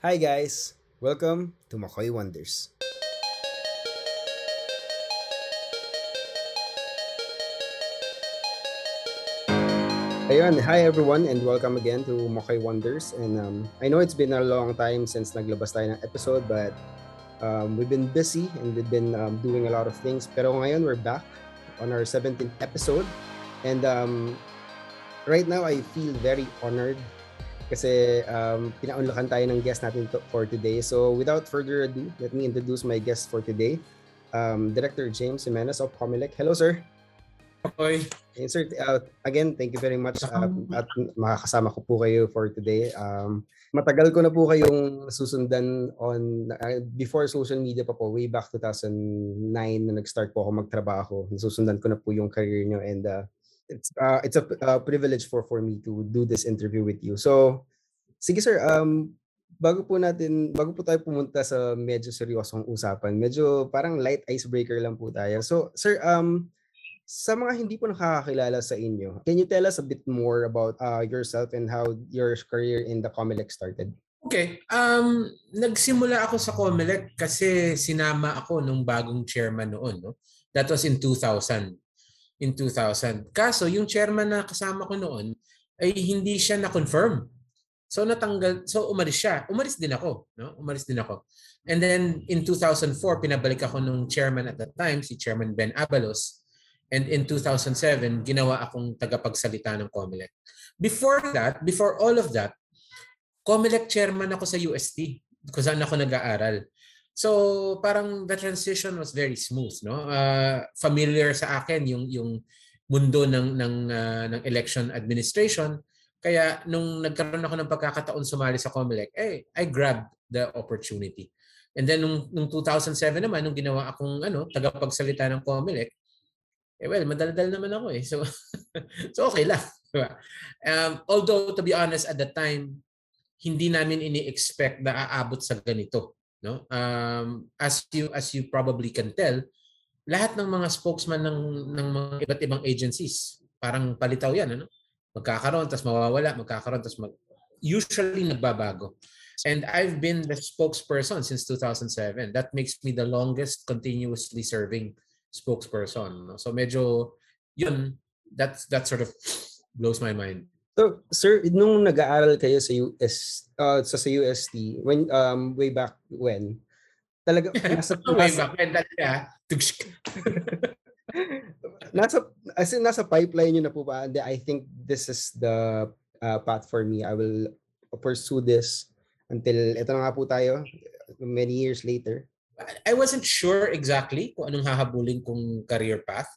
Hi guys! Welcome to Makoy Wonders. Ayun, hi everyone and welcome again to Makoy Wonders. And um, I know it's been a long time since naglabas tayo ng episode but um, we've been busy and we've been um, doing a lot of things. Pero ngayon we're back on our 17th episode. And um, right now I feel very honored kasi um, pinaunlakan tayo ng guest natin to, for today. So without further ado, let me introduce my guest for today, um, Director James Jimenez of Comelec. Hello, sir. Okay. And sir, uh, again, thank you very much uh, at makakasama ko po kayo for today. Um, matagal ko na po kayong susundan on uh, before social media pa po, way back 2009 na nag-start po ako magtrabaho. Susundan ko na po yung career nyo and uh, it's uh, it's a uh, privilege for for me to do this interview with you. So, sige sir, um bago po natin bago po tayo pumunta sa medyo seryosong usapan, medyo parang light icebreaker lang po tayo. So, sir, um sa mga hindi po nakakakilala sa inyo, can you tell us a bit more about uh, yourself and how your career in the Comelec started? Okay. Um, nagsimula ako sa Comelec kasi sinama ako nung bagong chairman noon. No? That was in 2000. In 2000. Kaso yung chairman na kasama ko noon ay hindi siya na-confirm. So natanggal, so umalis siya. Umalis din ako, no? Umalis din ako. And then in 2004 pinabalik ako nung chairman at that time, si Chairman Ben Abalos. And in 2007, ginawa akong tagapagsalita ng COMELEC. Before that, before all of that, COMELEC chairman ako sa UST kung saan ako nag-aaral. So parang the transition was very smooth, no? Uh, familiar sa akin yung yung mundo ng ng uh, ng election administration. Kaya nung nagkaroon ako ng pagkakataon sumali sa COMELEC, eh I grabbed the opportunity. And then nung, nung 2007 naman nung ginawa akong ano, tagapagsalita ng COMELEC, eh well, madaldal naman ako eh. So so okay lang? Um, although to be honest at the time hindi namin ini-expect na aabot sa ganito no? Um, as you as you probably can tell lahat ng mga spokesman ng ng mga iba't ibang agencies parang palitaw yan ano? Magkakaroon tapos mawawala magkakaroon tapos mag usually nagbabago. And I've been the spokesperson since 2007 that makes me the longest continuously serving spokesperson no? so medyo yun that's that sort of blows my mind So, sir, nung nag-aaral kayo sa US uh, sa, sa UST when um way back when talaga nasa way back when talaga nasa as in, nasa pipeline niyo na po ba? And I think this is the uh, path for me. I will pursue this until ito na nga po tayo many years later. I wasn't sure exactly kung anong hahabulin kong career path.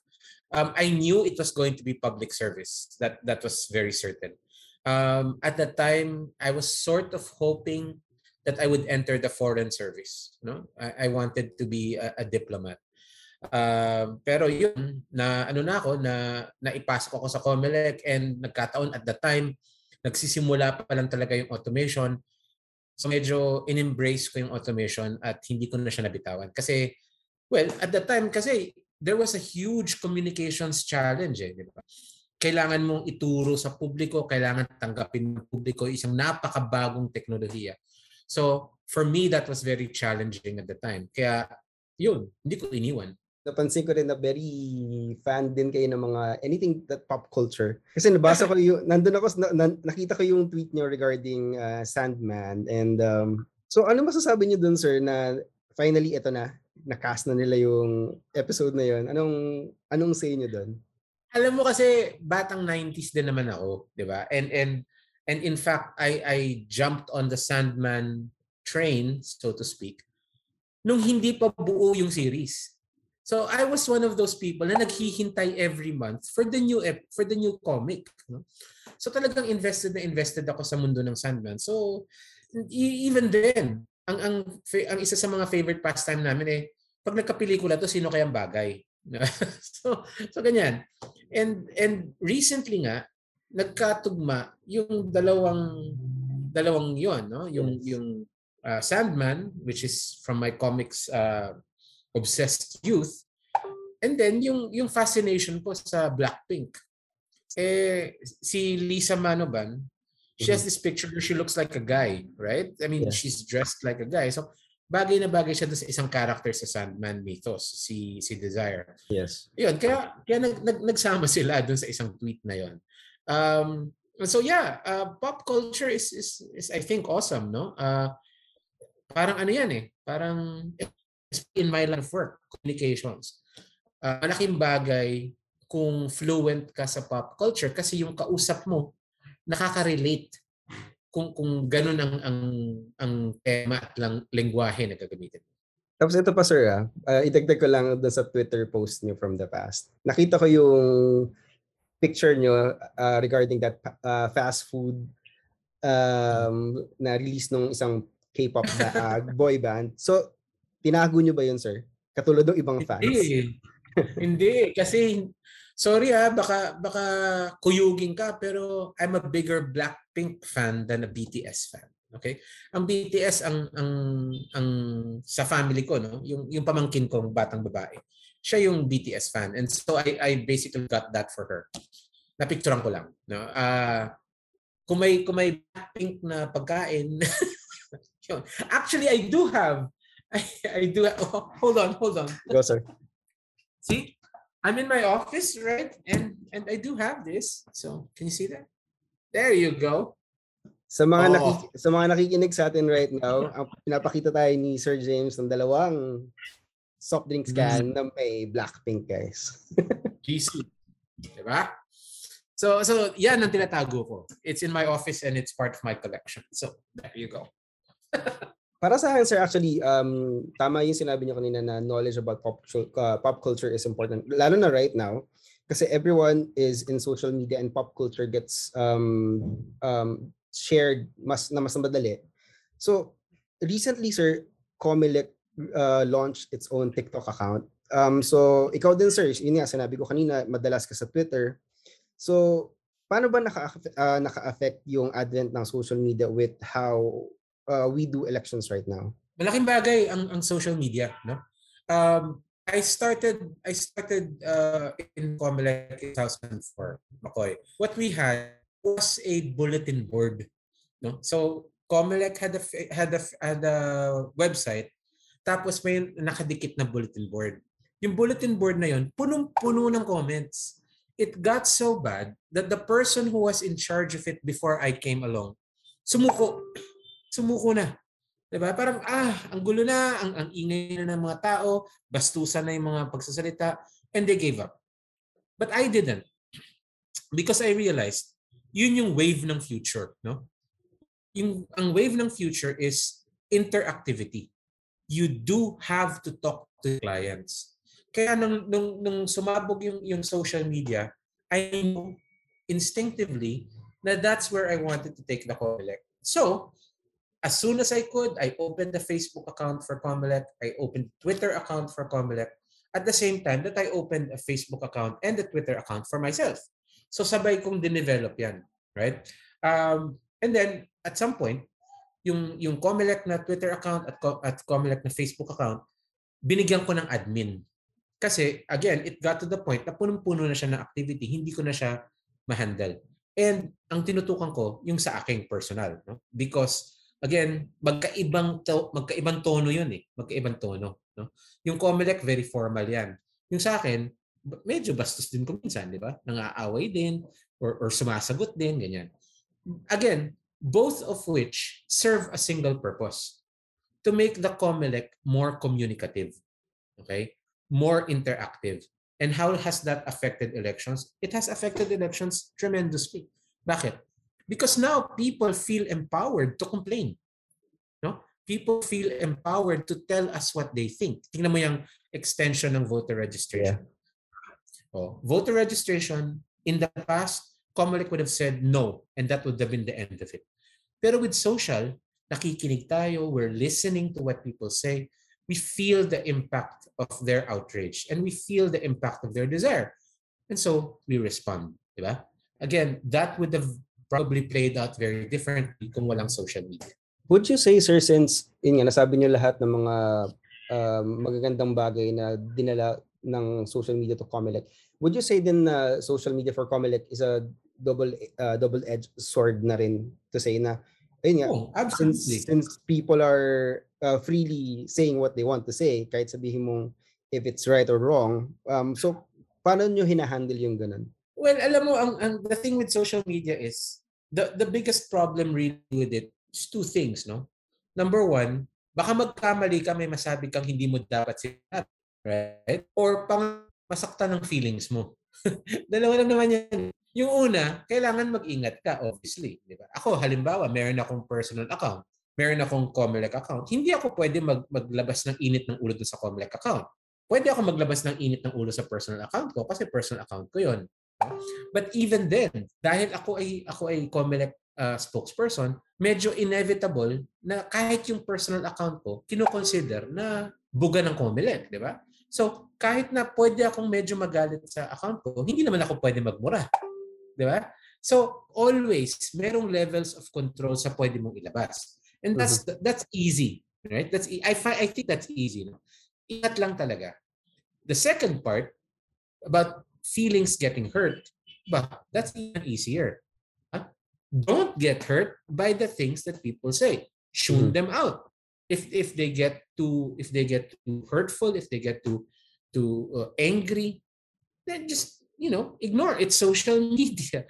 Um, I knew it was going to be public service. That that was very certain. Um, at that time, I was sort of hoping that I would enter the foreign service. No, I, I wanted to be a, a diplomat. Um, pero yun na ano na ako na naipasok ako sa Comelec and nagkataon at that time nagsisimula pa lang talaga yung automation. So medyo in-embrace ko yung automation at hindi ko na siya nabitawan kasi well at that time kasi there was a huge communications challenge eh, di ba? Kailangan mong ituro sa publiko, kailangan tanggapin ng publiko isang napakabagong teknolohiya. So, for me, that was very challenging at the time. Kaya, yun, hindi ko iniwan. Napansin ko rin na very fan din kayo ng mga anything that pop culture. Kasi nabasa ko yung, nandun ako, na, na, nakita ko yung tweet niyo regarding uh, Sandman. And um, so ano masasabi niyo dun, sir, na finally ito na, na-cast na nila yung episode na yon Anong, anong say niyo dun? Alam mo kasi batang 90s din naman ako, 'di ba? And and and in fact I I jumped on the Sandman train so to speak nung hindi pa buo yung series. So I was one of those people na naghihintay every month for the new ep- for the new comic, no? So talagang invested na invested ako sa mundo ng Sandman. So even then, ang ang ang isa sa mga favorite pastime namin eh pag nagkapelikula to sino kayang bagay. so so ganyan. And and recently nga nagkatugma yung dalawang dalawang 'yon, no? Yung yes. yung uh, Sandman which is from my comics uh, obsessed youth and then yung yung fascination ko sa Blackpink. Eh si Lisa Manoban She has this picture where she looks like a guy, right? I mean, Yeah. she's dressed like a guy. So, bagay na bagay siya sa isang character sa Sandman mythos, si si Desire. Yes. Yun, kaya, kaya nag, nag, nagsama sila doon sa isang tweet na yon. Um, so yeah, uh, pop culture is, is, is I think awesome, no? Uh, parang ano yan eh, parang in my line of work, communications. Uh, malaking bagay kung fluent ka sa pop culture kasi yung kausap mo nakaka-relate kung kung ganun ang ang ang tema at lang lengguwahe na gagamitin. Tapos ito pa sir, ah, uh, idagdag ko lang doon sa Twitter post niyo from the past. Nakita ko yung picture niyo uh, regarding that uh, fast food um, na release nung isang K-pop na, uh, boy band. So, tinago niyo ba yun, sir? Katulad ng ibang fans? Hindi. Hindi. Kasi, sorry ha, baka, baka kuyugin ka, pero I'm a bigger Blackpink fan than a BTS fan. Okay? Ang BTS ang ang ang sa family ko no, yung yung pamangkin kong batang babae. Siya yung BTS fan and so I I basically got that for her. Napicturean ko lang, no. Ah uh, kung may kung may Blackpink na pagkain yun. Actually I do have I, I do have, oh, hold on, hold on. Go sir. See? I'm in my office, right? And and I do have this. So, can you see that? There you go. Sa mga Oo. nakik- sa mga nakikinig sa atin right now, ang pinapakita tayo ni Sir James ng dalawang soft drinks can na may Blackpink guys. GC. Diba? So, so yan ang tinatago ko. It's in my office and it's part of my collection. So, there you go. Para sa akin, sir, actually, um, tama yung sinabi niyo kanina na knowledge about pop, uh, pop culture is important. Lalo na right now, kasi everyone is in social media and pop culture gets um, um, shared mas na mas madali. So, recently, sir, Comelec uh, launched its own TikTok account. Um, so, ikaw din, sir, yun nga, sinabi ko kanina, madalas ka sa Twitter. So, paano ba naka, uh, naka-affect yung advent ng social media with how uh, we do elections right now? Malaking bagay ang, ang social media, no? Um, I started I started uh, in Comelec in 2004, Makoy. What we had was a bulletin board, no? So Comelec had a had a had a website tapos may nakadikit na bulletin board. Yung bulletin board na yon, punong-puno ng comments. It got so bad that the person who was in charge of it before I came along, sumuko. Sumuko na. 'Di ba? Parang ah, ang gulo na, ang ang ingay na ng mga tao, bastusan na yung mga pagsasalita and they gave up. But I didn't. Because I realized yun yung wave ng future, no? Yung ang wave ng future is interactivity. You do have to talk to clients. Kaya nung nung, nung sumabog yung yung social media, I knew instinctively na that's where I wanted to take the Comelec. So, as soon as I could, I opened the Facebook account for Comelec. I opened Twitter account for Comelec. At the same time that I opened a Facebook account and a Twitter account for myself. So sabay kong dinevelop yan. Right? Um, and then, at some point, yung, yung Comelec na Twitter account at, at Comelec na Facebook account, binigyan ko ng admin. Kasi, again, it got to the point na punong-puno na siya ng activity. Hindi ko na siya ma-handle. And ang tinutukan ko, yung sa aking personal. No? Because again, magkaibang to, magkaibang tono 'yun eh. Magkaibang tono, no? Yung Comelec very formal 'yan. Yung sa akin, medyo bastos din ko minsan, 'di ba? Nangaaway din or or sumasagot din ganyan. Again, both of which serve a single purpose to make the Comelec more communicative. Okay? More interactive. And how has that affected elections? It has affected elections tremendously. Bakit? Because now people feel empowered to complain. No? People feel empowered to tell us what they think. Tingnan mo yung extension ng voter registration. Oh, voter registration, in the past, Comelec would have said no, and that would have been the end of it. Pero with social, nakikinig tayo, we're listening to what people say, we feel the impact of their outrage, and we feel the impact of their desire. And so, we respond. Di ba? Again, that would have probably played out very differently kung walang social media. Would you say, sir, since yun nga, nasabi niyo lahat ng mga um, magagandang bagay na dinala ng social media to Comelec, would you say din na social media for Comelec is a double uh, double-edged sword na rin to say na ayun nga, Oh, since, absolutely. since people are uh, freely saying what they want to say, kahit sabihin mong if it's right or wrong, um, so paano nyo hinahandle yung ganun? Well, alam mo, ang, ang the thing with social media is, the, the biggest problem really with it is two things, no? Number one, baka magkamali ka, may masabi kang hindi mo dapat sinabi, right? Or pang masaktan ng feelings mo. Dalawa lang naman yan. Yung una, kailangan mag-ingat ka, obviously. Di ba? Ako, halimbawa, meron akong personal account. Meron akong Comelec account. Hindi ako pwede mag, maglabas ng init ng ulo doon sa Comelec account. Pwede ako maglabas ng init ng ulo sa personal account ko kasi personal account ko yon. But even then, dahil ako ay ako ay Comelec uh, spokesperson, medyo inevitable na kahit yung personal account ko, kino-consider na buga ng Comelec, di ba? So, kahit na pwede akong medyo magalit sa account ko, hindi naman ako pwede magmura. Di ba? So, always, merong levels of control sa pwede mong ilabas. And that's that's easy, right? That's e- I find I think that's easy. No? Ingat lang talaga. The second part about feelings getting hurt, but that's even easier. Huh? Don't get hurt by the things that people say. Tune Mhm. them out. If if they get too if they get too hurtful, if they get too too uh, angry, then just you know ignore. It's social media.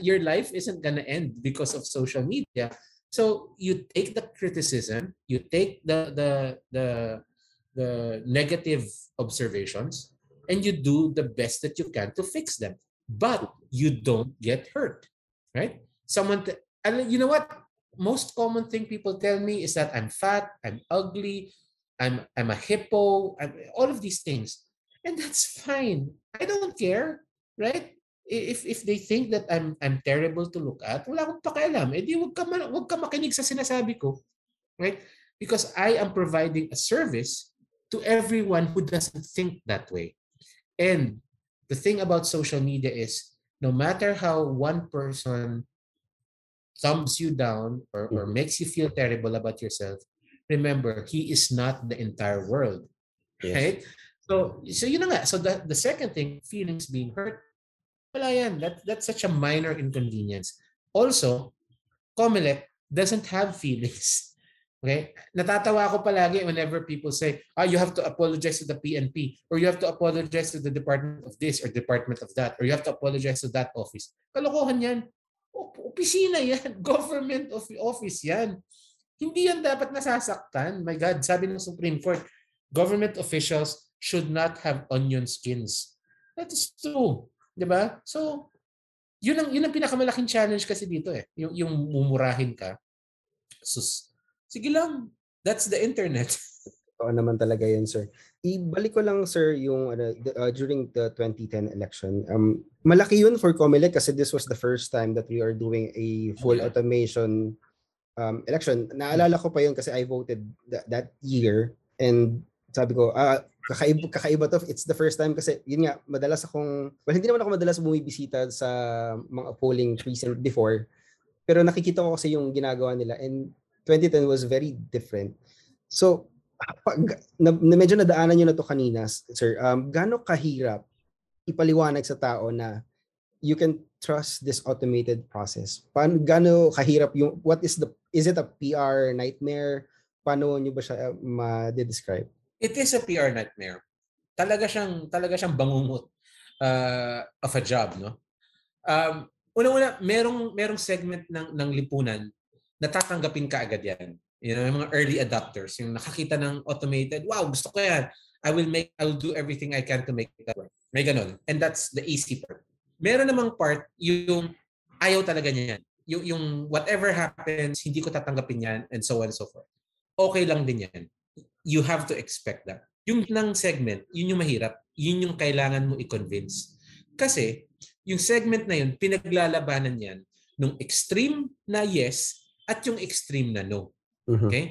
Your life isn't gonna end because of social media. So you take the criticism, you take the the the the negative observations, and you do the best that you can to fix them. But you don't get hurt, right? Someone, t- and you know what? Most common thing people tell me is that I'm fat, I'm ugly, I'm I'm a hippo, I'm, all of these things, and that's fine. I don't care, right? if if they think that I'm I'm terrible to look at, wala akong pakialam. Eh wag ka man, wag ka makinig sa sinasabi ko. Right? Because I am providing a service to everyone who doesn't think that way. And the thing about social media is no matter how one person thumbs you down or, or mm-hmm. makes you feel terrible about yourself, remember, he is not the entire world. Yes. Right? So, so you know that. So the, the second thing, feelings being hurt, wala yan. That, that's such a minor inconvenience. Also, Comelec doesn't have feelings. Okay? Natatawa ako palagi whenever people say, ah, you have to apologize to the PNP or you have to apologize to the department of this or department of that or you have to apologize to that office. Kalokohan yan. Op- Opisina yan. Government of office yan. Hindi yan dapat nasasaktan. My God, sabi ng Supreme Court, government officials should not have onion skins. That is true. 'Di ba? So, yun ang, yun ang pinakamalaking challenge kasi dito eh. Yung, yung mumurahin ka. Sus, sige lang. That's the internet. Oo naman talaga yun, sir. Ibalik ko lang, sir, yung ano, uh, during the 2010 election. Um, malaki yun for Comelec kasi this was the first time that we are doing a full Yeah. automation um, election. Naalala ko pa yun kasi I voted tha- that year and sabi ko, ah, kakaiba, kakaiba to. It's the first time kasi, yun nga, madalas akong, well, hindi naman ako madalas bumibisita sa mga polling precinct before. Pero nakikita ko kasi yung ginagawa nila and 2010 was very different. So, pag, na, na medyo nadaanan nyo na to kanina, sir, um, gaano kahirap ipaliwanag sa tao na you can trust this automated process? Paano, gaano kahirap yung, what is the, is it a PR nightmare? Paano nyo ba siya uh, ma-describe? It is a PR nightmare. Talaga siyang talaga siyang bangungot uh, of a job, no? Um, una-una, merong merong segment ng ng lipunan na tatanggapin ka agad yan. You know, yung mga early adopters, yung nakakita ng automated, wow, gusto ko yan. I will make I will do everything I can to make that work. May ganun. And that's the easy part. Meron namang part yung ayaw talaga niya yan. Yung, yung whatever happens, hindi ko tatanggapin yan and so on and so forth. Okay lang din yan you have to expect that. Yung ng segment, yun yung mahirap. Yun yung kailangan mo i-convince. Kasi, yung segment na yun, pinaglalabanan yan nung extreme na yes at yung extreme na no. Mhm. Okay?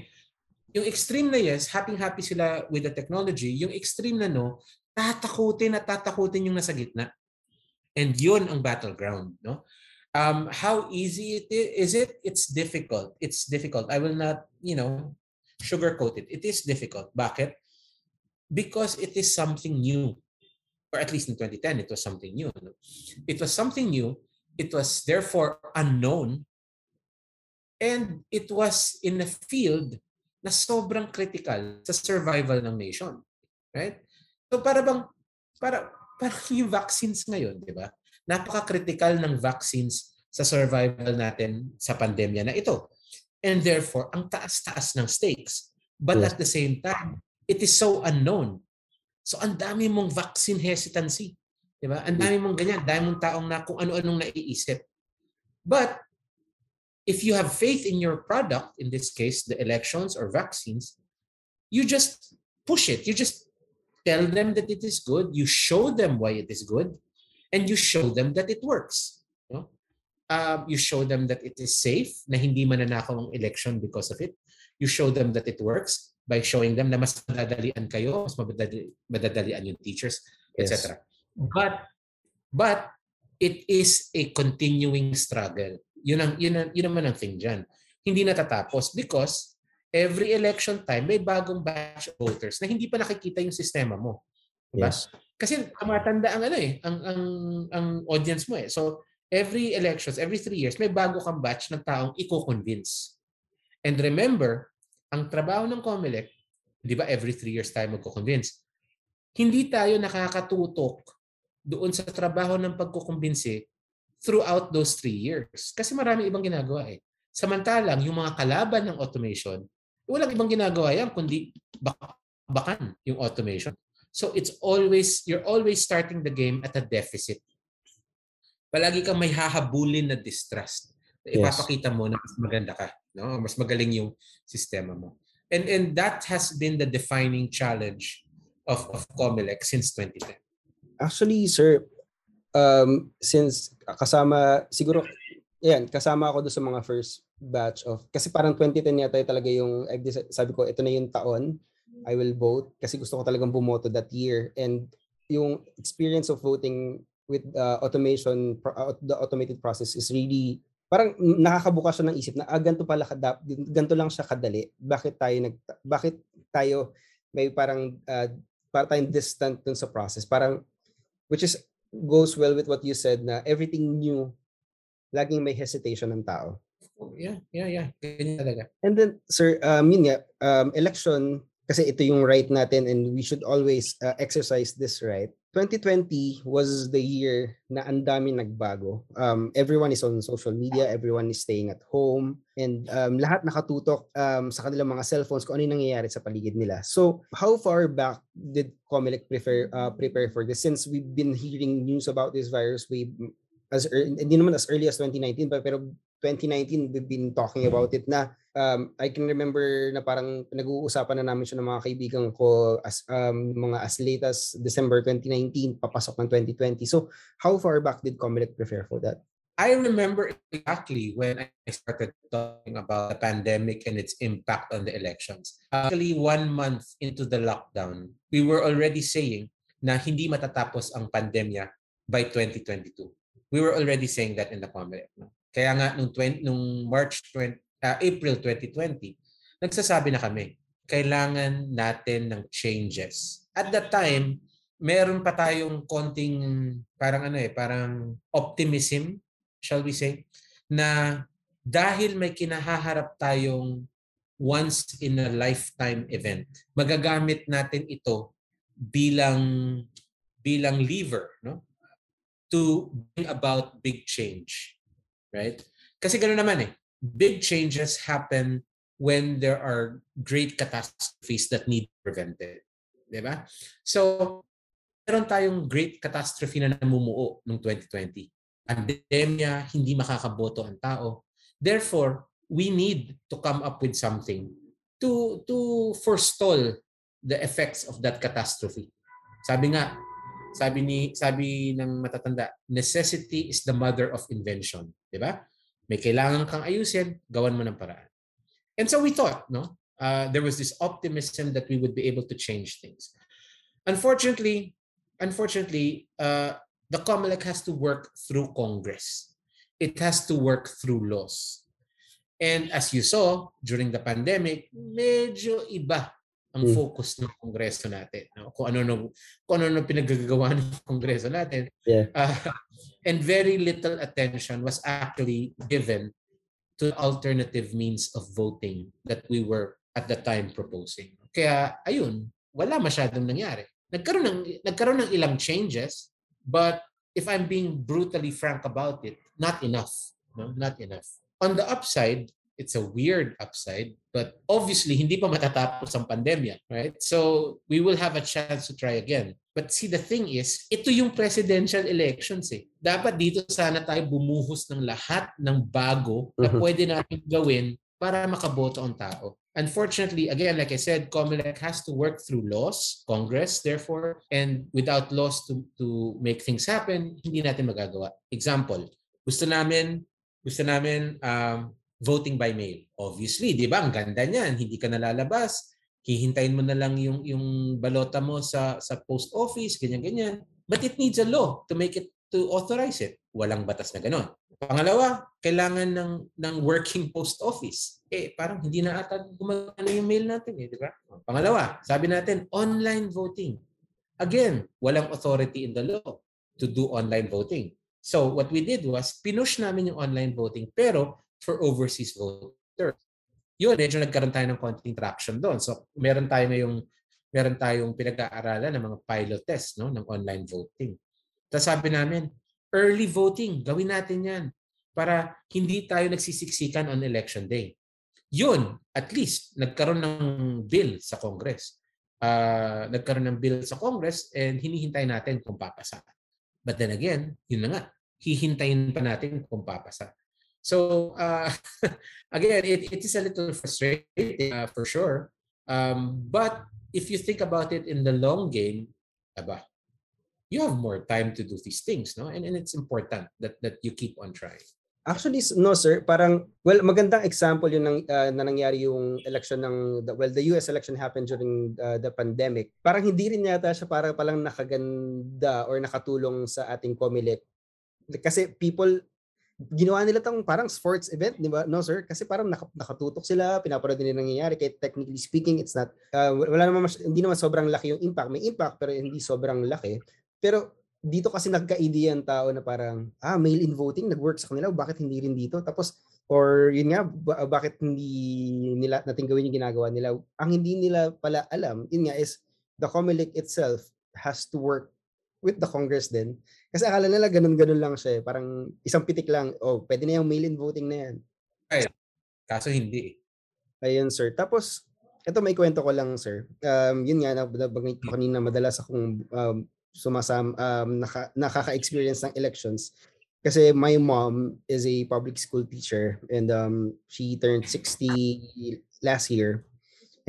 Yung extreme na yes, happy-happy sila with the technology. Yung extreme na no, tatakutin at tatakutin yung nasa gitna. And yun ang battleground. No? Um, how easy it is, is it? It's difficult. It's difficult. I will not, you know, sugarcoat it. It is difficult. Bakit? Because it is something new. Or at least in 2010, it was something new. It was something new It was therefore unknown. And it was in a field na sobrang critical sa survival ng nation. Right? So para bang, para, para yung vaccines ngayon, di ba? Napaka-critical ng vaccines sa survival natin sa pandemya na ito. And therefore, ang taas-taas ng stakes. But yes. at the same time, it is so unknown. So ang dami mong vaccine hesitancy. Di ba? Ang dami mong ganyan. Dami mong taong na kung ano-anong naiisip. But if you have faith in your product, in this case, the elections or vaccines, you just push it. You just tell them that it is good. You show them why it is good. And you show them that it works. You, know? uh, you show them that it is safe, na hindi mananakaw ang election because of it. You show them that it works by showing them na mas madadalian kayo, mas madadali, madadalian yung teachers, yes. etc. But but it is a continuing struggle. Yun ang yun, ang, yun naman ang thing diyan. Hindi natatapos because every election time may bagong batch of voters na hindi pa nakikita yung sistema mo. Diba? Yes. Kasi tumatanda ang ano eh, ang ang ang audience mo eh. So every elections, every three years, may bago kang batch ng taong i-convince. And remember, ang trabaho ng COMELEC, di ba every three years tayo magko-convince, hindi tayo nakakatutok doon sa trabaho ng pagkukumbinsi throughout those three years. Kasi marami ibang ginagawa eh. Samantalang yung mga kalaban ng automation, walang ibang ginagawa yan kundi bak- bakan yung automation. So it's always, you're always starting the game at a deficit. Palagi kang may hahabulin na distrust. Ipapakita mo na mas maganda ka. No? Mas magaling yung sistema mo. And, and that has been the defining challenge of, of Comelec since 2010. Actually, sir, um, since kasama, siguro, yan, kasama ako doon sa mga first batch of, kasi parang 2010 yata talaga yung, sabi ko, ito na yung taon, I will vote, kasi gusto ko talagang bumoto that year. And yung experience of voting with uh, automation, uh, the automated process is really, parang nakakabuka siya ng isip na, ah, ganito pala, kadap, ganito lang siya kadali. Bakit tayo, nag, bakit tayo may parang, uh, para tayong distant dun sa process. Parang which is goes well with what you said na everything new, laging may hesitation ng tao. Oh, yeah, yeah, yeah. Ganyan talaga. And then, sir, um, yun nga, um, election, kasi ito yung right natin and we should always uh, exercise this right. 2020 was the year na ang dami nagbago. Um, everyone is on social media, everyone is staying at home, and um, lahat nakatutok um, sa kanilang mga cellphones kung ano yung nangyayari sa paligid nila. So, how far back did Comelec prefer, uh, prepare for this? Since we've been hearing news about this virus way as hindi naman as early as 2019, but pero 2019 we've been talking about it na um, I can remember na parang nag-uusapan na namin siya ng mga kaibigan ko as um, mga as late as December 2019 papasok ng 2020. So how far back did Comelec prepare for that? I remember exactly when I started talking about the pandemic and its impact on the elections. Actually, one month into the lockdown, we were already saying na hindi matatapos ang pandemya by 2022. We were already saying that in the Comelec. Kaya nga nung, 20, nung March 20, uh, April 2020, nagsasabi na kami, kailangan natin ng changes. At that time, meron pa tayong konting parang ano eh, parang optimism, shall we say, na dahil may kinahaharap tayong once in a lifetime event, magagamit natin ito bilang bilang lever, no? To bring about big change right? Kasi ganoon naman eh. Big changes happen when there are great catastrophes that need prevented. Di ba? So, meron tayong great catastrophe na namumuo noong 2020. Pandemya, hindi makakaboto ang tao. Therefore, we need to come up with something to to forestall the effects of that catastrophe. Sabi nga, sabi ni sabi ng matatanda, necessity is the mother of invention, 'di ba? May kailangan kang ayusin, gawan mo ng paraan. And so we thought, no? Uh, there was this optimism that we would be able to change things. Unfortunately, unfortunately, uh, the COMELEC has to work through Congress. It has to work through laws. And as you saw during the pandemic, medyo iba ang hmm. focus ng kongreso natin. No? Kung ano no kung ano no pinagagawa ng kongreso natin. Yeah. Uh, and very little attention was actually given to alternative means of voting that we were at the time proposing. Kaya ayun, wala masyadong nangyari. Nagkaroon ng nagkaroon ng ilang changes, but if I'm being brutally frank about it, not enough. No? Not enough. On the upside, it's a weird upside, but obviously hindi pa matatapos ang pandemya, right? So we will have a chance to try again. But see, the thing is, ito yung presidential elections eh. Dapat dito sana tayo bumuhos ng lahat ng bago na mm-hmm. pwede natin gawin para makaboto ang tao. Unfortunately, again, like I said, COMELEC has to work through laws, Congress, therefore, and without laws to, to make things happen, hindi natin magagawa. Example, gusto namin, gusto namin um, voting by mail. Obviously, di ba? Ang ganda niyan. Hindi ka nalalabas. Hihintayin mo na lang yung, yung balota mo sa, sa post office, ganyan-ganyan. But it needs a law to make it, to authorize it. Walang batas na gano'n. Pangalawa, kailangan ng, ng working post office. Eh, parang hindi na ata gumagana yung mail natin eh, di ba? Pangalawa, sabi natin, online voting. Again, walang authority in the law to do online voting. So what we did was, pinush namin yung online voting, pero for overseas voters. Yun, medyo nagkaroon tayo ng konting traction doon. So, meron tayo ngayong meron tayong pinag-aaralan ng mga pilot test no, ng online voting. Tapos sabi namin, early voting, gawin natin yan para hindi tayo nagsisiksikan on election day. Yun, at least, nagkaroon ng bill sa Congress. Uh, nagkaroon ng bill sa Congress and hinihintay natin kung papasa. But then again, yun na nga, hihintayin pa natin kung papasa. So uh, again, it, it is a little frustrating uh, for sure. Um, but if you think about it in the long game, aba, you have more time to do these things, no? And, and it's important that that you keep on trying. Actually, no sir, parang well, magandang example yun ng uh, na nangyari yung election ng well, the US election happened during uh, the pandemic. Parang hindi rin yata siya para palang nakaganda or nakatulong sa ating COMELEC. Kasi people ginawa nila tong parang sports event, di ba? No, sir? Kasi parang nak- nakatutok sila, pinapanood nila nangyayari. Kaya technically speaking, it's not, uh, wala naman, mas, hindi naman sobrang laki yung impact. May impact, pero hindi sobrang laki. Pero dito kasi nagka-idea ang tao na parang, ah, mail-in voting, nag-work sa kanila, bakit hindi rin dito? Tapos, or yun nga, ba- bakit hindi nila natin gawin yung ginagawa nila? Ang hindi nila pala alam, yun nga is, the COMELEC itself has to work with the Congress din. Kasi akala nila ganun-ganun lang siya. Eh. Parang isang pitik lang, oh, pwede na yung mail-in voting na yan. Ay, kaso hindi. Ayun, sir. Tapos, ito may kwento ko lang, sir. Um, yun nga, nabanggit ko kanina, madalas akong um, sumasam, um, naka, nakaka-experience ng elections. Kasi my mom is a public school teacher and um, she turned 60 last year.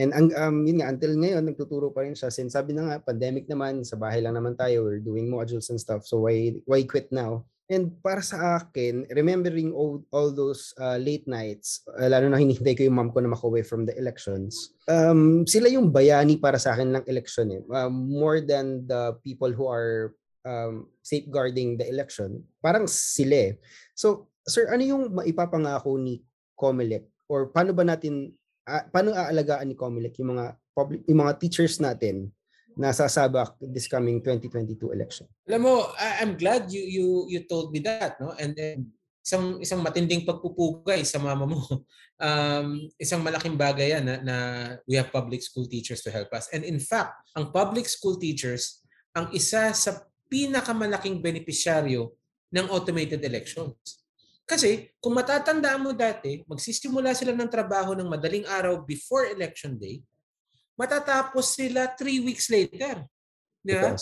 And ang um, yun nga, until ngayon, nagtuturo pa rin siya. Since sabi na nga, pandemic naman, sa bahay lang naman tayo, we're doing modules and stuff. So why, why quit now? And para sa akin, remembering all, all those uh, late nights, uh, lalo na hinihintay ko yung mom ko na makaway from the elections, um, sila yung bayani para sa akin ng election eh. Uh, more than the people who are um, safeguarding the election. Parang sila eh. So, sir, ano yung maipapangako ni COMELEC? Or paano ba natin paano aalagaan ni Comelec yung mga public yung mga teachers natin na sasabak this coming 2022 election? Alam mo, I'm glad you you you told me that, no? And then isang isang matinding pagpupugay sa mama mo. Um, isang malaking bagay yan na, na we have public school teachers to help us. And in fact, ang public school teachers ang isa sa pinakamalaking benepisyaryo ng automated elections. Kasi kung matatandaan mo dati, magsisimula sila ng trabaho ng madaling araw before election day, matatapos sila three weeks later. Di ba?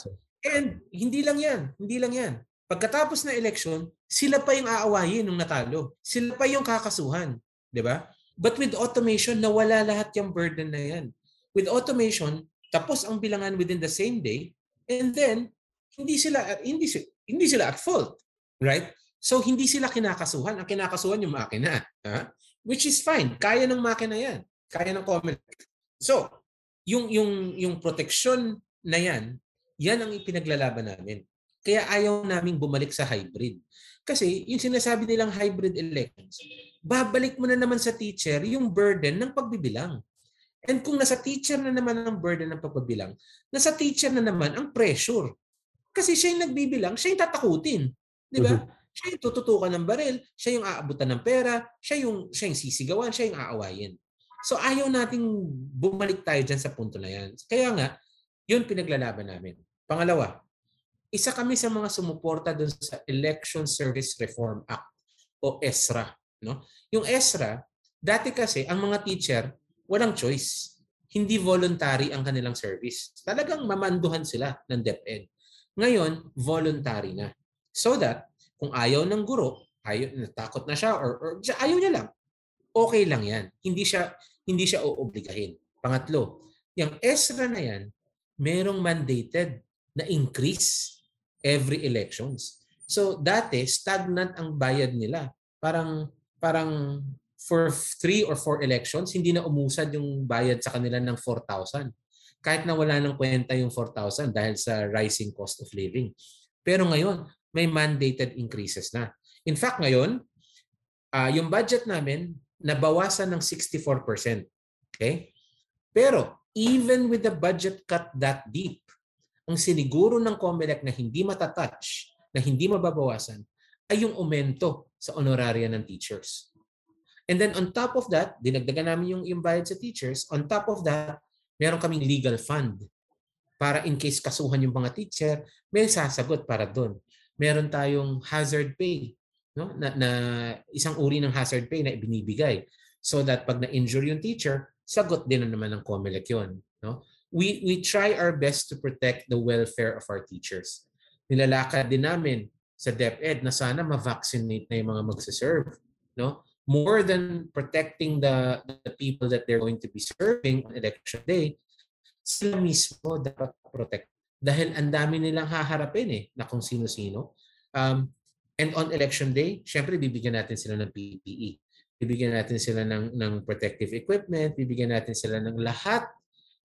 And hindi lang yan. Hindi lang yan. Pagkatapos ng election, sila pa yung aawayin ng natalo. Sila pa yung kakasuhan. Di ba? But with automation, nawala lahat yung burden na yan. With automation, tapos ang bilangan within the same day, and then hindi sila hindi hindi sila at fault, right? So hindi sila kinakasuhan. Ang kinakasuhan yung makina. Ha? Which is fine. Kaya ng makina yan. Kaya ng Comelec. So, yung, yung, yung protection na yan, yan ang ipinaglalaban namin. Kaya ayaw naming bumalik sa hybrid. Kasi yung sinasabi nilang hybrid elections, babalik mo na naman sa teacher yung burden ng pagbibilang. And kung nasa teacher na naman ang burden ng pagpabilang, nasa teacher na naman ang pressure. Kasi siya yung nagbibilang, siya yung tatakutin. Di ba? Mm-hmm. Siya yung tututukan ng baril, siya yung aabutan ng pera, siya yung, siya yung sisigawan, siya yung aawayin. So ayaw nating bumalik tayo dyan sa punto na yan. Kaya nga, yun pinaglalaban namin. Pangalawa, isa kami sa mga sumuporta dun sa Election Service Reform Act o ESRA. No? Yung ESRA, dati kasi ang mga teacher, walang choice. Hindi voluntary ang kanilang service. Talagang mamanduhan sila ng DepEd. Ngayon, voluntary na. So that, kung ayaw ng guro, ayaw, natakot na siya or, or ayaw niya lang, okay lang yan. Hindi siya hindi siya oobligahin. Pangatlo, yung ESRA na yan, merong mandated na increase every elections. So dati stagnant ang bayad nila. Parang parang for three or four elections hindi na umusad yung bayad sa kanila ng 4,000. Kahit na wala nang kwenta yung 4,000 dahil sa rising cost of living. Pero ngayon, may mandated increases na. In fact, ngayon, uh, yung budget namin nabawasan ng 64%. Okay? Pero even with the budget cut that deep, ang siniguro ng COMELEC na hindi matatouch, na hindi mababawasan, ay yung aumento sa honoraria ng teachers. And then on top of that, dinagdagan namin yung, yung sa teachers. On top of that, meron kaming legal fund para in case kasuhan yung mga teacher, may sasagot para doon. Meron tayong hazard pay no? na, na isang uri ng hazard pay na ibinibigay. So that pag na-injure yung teacher, sagot din na naman ng COMELEC yun. No? We, we try our best to protect the welfare of our teachers. Nilalakad din namin sa DepEd na sana ma-vaccinate na yung mga magsaserve. No? More than protecting the, the people that they're going to be serving on election day, sila mismo dapat protect. Dahil ang dami nilang haharapin eh, na kung sino-sino. Um, And on election day, syempre bibigyan natin sila ng PPE. Bibigyan natin sila ng, ng protective equipment, bibigyan natin sila ng lahat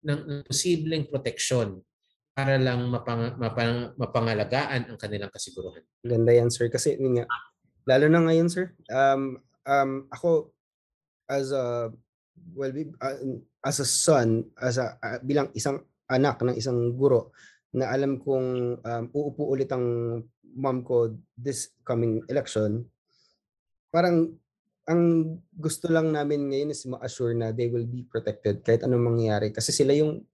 ng, ng posibleng proteksyon para lang mapang, mapang, mapangalagaan ang kanilang kasiguruhan. Ganda yan, sir. Kasi nga, lalo na ngayon, sir, um, um, ako, as a, well, uh, as a son, as a, uh, bilang isang anak ng isang guro, na alam kong um, uupo ulit ang mom ko this coming election, parang ang gusto lang namin ngayon is ma-assure na they will be protected kahit anong mangyayari. Kasi sila yung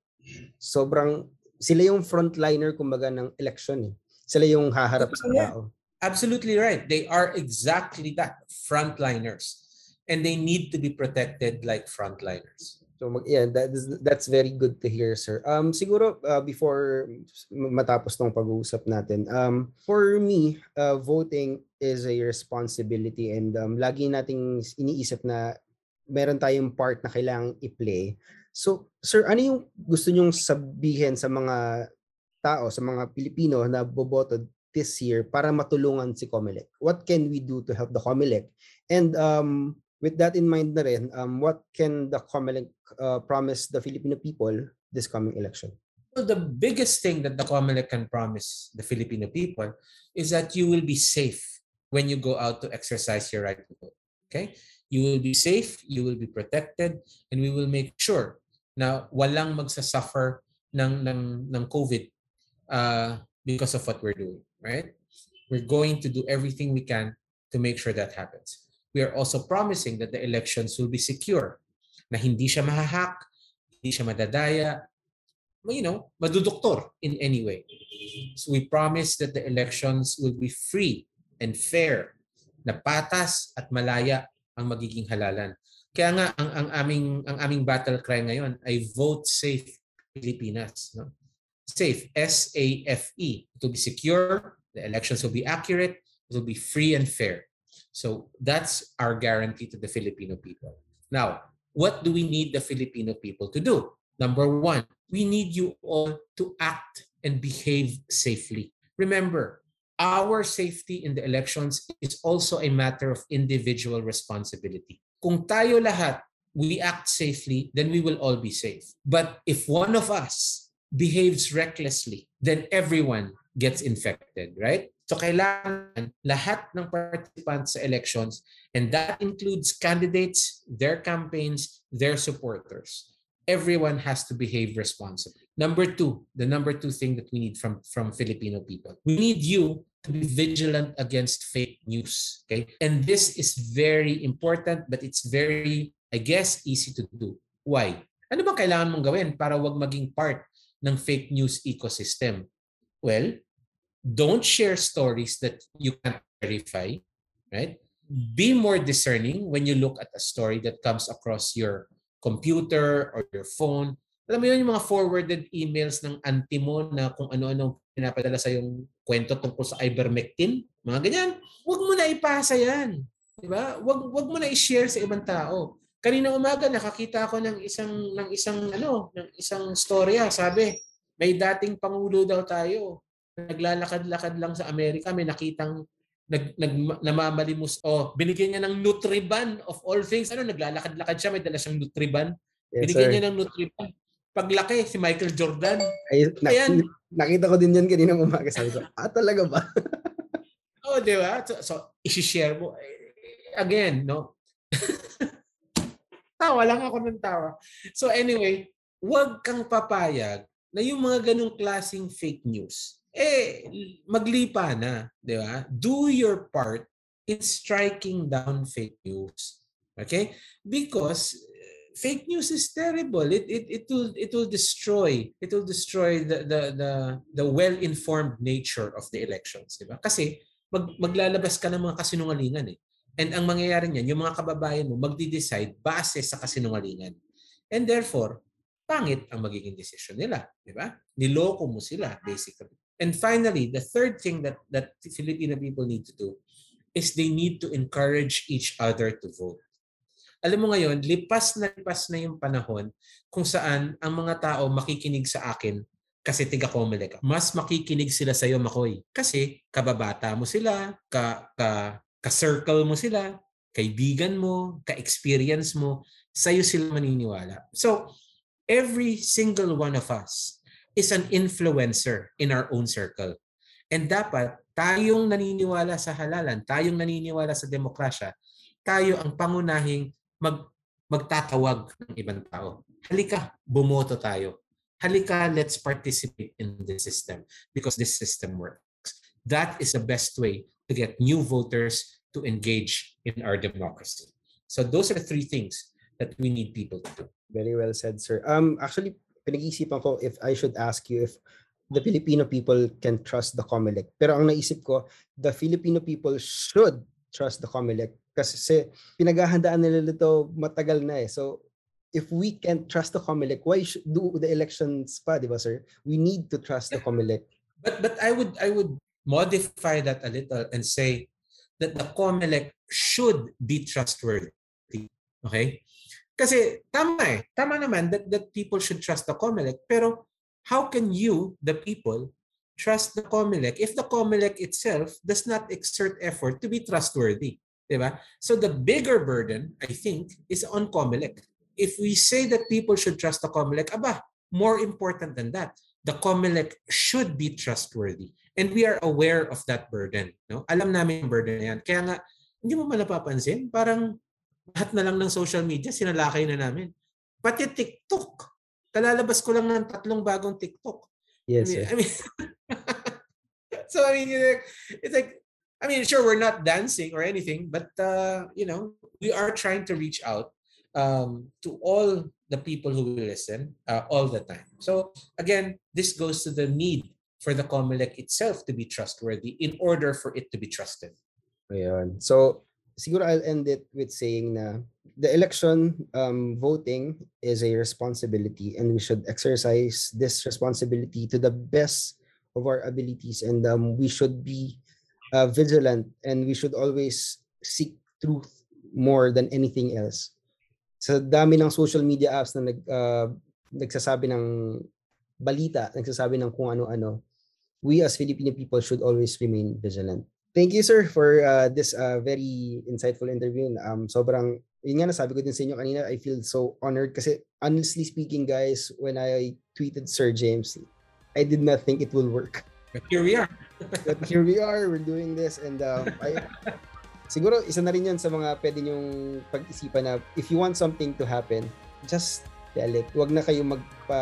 sobrang, sila yung frontliner kumbaga ng election eh. Sila yung haharap sa tao. Absolutely right. They are exactly that, frontliners. And they need to be protected like frontliners. So mag yeah, that is, that's very good to hear, sir. Um siguro uh, before matapos tong pag-uusap natin, um for me, uh, voting is a responsibility and um lagi nating iniisip na meron tayong part na kailangang i-play. So, sir, ano yung gusto nyong sabihin sa mga tao, sa mga Pilipino na boboto this year para matulungan si Comelec? What can we do to help the Comelec? And um, with that in mind na rin, um, what can the COMELEC uh, promise the Filipino people this coming election? Well, the biggest thing that the COMELEC can promise the Filipino people is that you will be safe when you go out to exercise your right to vote. Okay? You will be safe, you will be protected, and we will make sure na walang magsasuffer ng, ng, ng COVID uh, because of what we're doing, right? We're going to do everything we can to make sure that happens we are also promising that the elections will be secure, na hindi siya mahahack, hindi siya madadaya, you know, maduduktor in any way. So we promise that the elections will be free and fair, na patas at malaya ang magiging halalan. Kaya nga ang, ang aming ang aming battle cry ngayon ay vote safe Pilipinas, no? Safe, S A F E. It will be secure, the elections will be accurate, it will be free and fair. So that's our guarantee to the Filipino people. Now, what do we need the Filipino people to do? Number one, we need you all to act and behave safely. Remember, our safety in the elections is also a matter of individual responsibility. Kung tayo lahat, we act safely, then we will all be safe. But if one of us behaves recklessly, then everyone gets infected, right? So kailangan lahat ng participants sa elections and that includes candidates, their campaigns, their supporters. everyone has to behave responsibly. Number two, the number two thing that we need from, from Filipino people, we need you to be vigilant against fake news. Okay. And this is very important, but it's very, I guess, easy to do. Why? Ano ba kailangan mong gawin para wag maging part ng fake news ecosystem? Well, don't share stories that you can't verify, right? Be more discerning when you look at a story that comes across your computer or your phone. Alam mo yun, yung mga forwarded emails ng auntie mo na kung ano-ano pinapadala sa yung kwento tungkol sa ivermectin, mga ganyan. Huwag mo na ipasa yan. Di ba? Huwag, huwag mo na i-share sa ibang tao. Kanina umaga nakakita ako ng isang ng isang ano, ng isang storya, sabi, may dating pangulo daw tayo. Naglalakad-lakad lang sa Amerika, may nakitang nag, nag namamalimos. Oh binigyan niya ng Nutriban of all things. Ano naglalakad-lakad siya may dala siyang Nutriban. Yes, binigyan sir. niya ng Nutriban. Paglaki si Michael Jordan. Ay, na, Ayan. nakita ko din yan kanina umaga. Sabi ko ah talaga ba? Oh di ba? So, so i-share mo. Again no? Tawa lang ako ng tawa. So anyway wag kang papayag na yung mga ganong klasing fake news eh maglipa na, 'di ba? Do your part in striking down fake news. Okay? Because eh, fake news is terrible. It it it will it will destroy it will destroy the the the the well-informed nature of the elections, 'di ba? Kasi mag, maglalabas ka ng mga kasinungalingan eh. And ang mangyayari niyan, yung mga kababayan mo magdi-decide base sa kasinungalingan. And therefore, pangit ang magiging decision nila, di ba? Niloko mo sila basically. And finally, the third thing that, that Filipino people need to do is they need to encourage each other to vote. Alam mo ngayon, lipas na lipas na yung panahon kung saan ang mga tao makikinig sa akin kasi tiga Comelec. Mas makikinig sila sa iyo, Makoy. Kasi kababata mo sila, ka, ka, ka-circle mo sila, kaibigan mo, ka-experience mo, sa iyo sila maniniwala. So, every single one of us is an influencer in our own circle. And dapat tayong naniniwala sa halalan, tayong naniniwala sa demokrasya, tayo ang pangunahing mag, magtatawag ng ibang tao. Halika, bumoto tayo. Halika, let's participate in the system because this system works. That is the best way to get new voters to engage in our democracy. So those are the three things that we need people to do. Very well said, sir. Um, actually, pinag-iisipan ko if I should ask you if the Filipino people can trust the COMELEC. Pero ang naisip ko, the Filipino people should trust the COMELEC kasi pinaghahandaan nila ito matagal na eh. So if we can't trust the COMELEC, why do the elections pa, di ba sir? We need to trust the COMELEC. But but I would I would modify that a little and say that the COMELEC should be trustworthy. Okay? Kasi tama eh. Tama naman that, that people should trust the COMELEC. Pero how can you, the people, trust the COMELEC if the COMELEC itself does not exert effort to be trustworthy? Diba? So the bigger burden, I think, is on COMELEC. If we say that people should trust the COMELEC, aba, more important than that, the COMELEC should be trustworthy. And we are aware of that burden. No? Alam namin yung burden na yan. Kaya nga, hindi mo man napapansin, parang lahat na lang ng social media, sinalakay na namin. Pati TikTok. Kalalabas ko lang ng tatlong bagong TikTok. Yes, I mean, I mean so I mean, it's like, I mean, sure, we're not dancing or anything, but uh, you know, we are trying to reach out um, to all the people who will listen uh, all the time. So again, this goes to the need for the COMELEC itself to be trustworthy in order for it to be trusted. Ayan. So siguro I'll end it with saying na the election um, voting is a responsibility and we should exercise this responsibility to the best of our abilities and um, we should be uh, vigilant and we should always seek truth more than anything else. Sa dami ng social media apps na nag, uh, nagsasabi ng balita, nagsasabi ng kung ano-ano, we as Filipino people should always remain vigilant. Thank you, sir, for uh, this uh, very insightful interview. Um, sobrang, yun nga nasabi ko din sa inyo kanina, I feel so honored kasi honestly speaking, guys, when I tweeted Sir James, I did not think it will work. But here we are. but here we are, we're doing this and um, I, siguro isa na rin yan sa mga pwede nyong pag-isipan na if you want something to happen, just Kaya wag na kayo magpa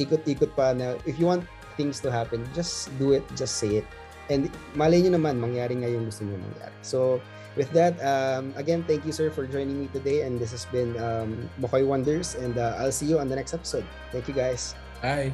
ikot-ikot pa na if you want things to happen, just do it, just say it. And malay nyo naman, mangyari nga yung gusto nyo mangyari. So, with that, um, again, thank you, sir, for joining me today. And this has been um, Bokoy Wonders. And uh, I'll see you on the next episode. Thank you, guys. Bye.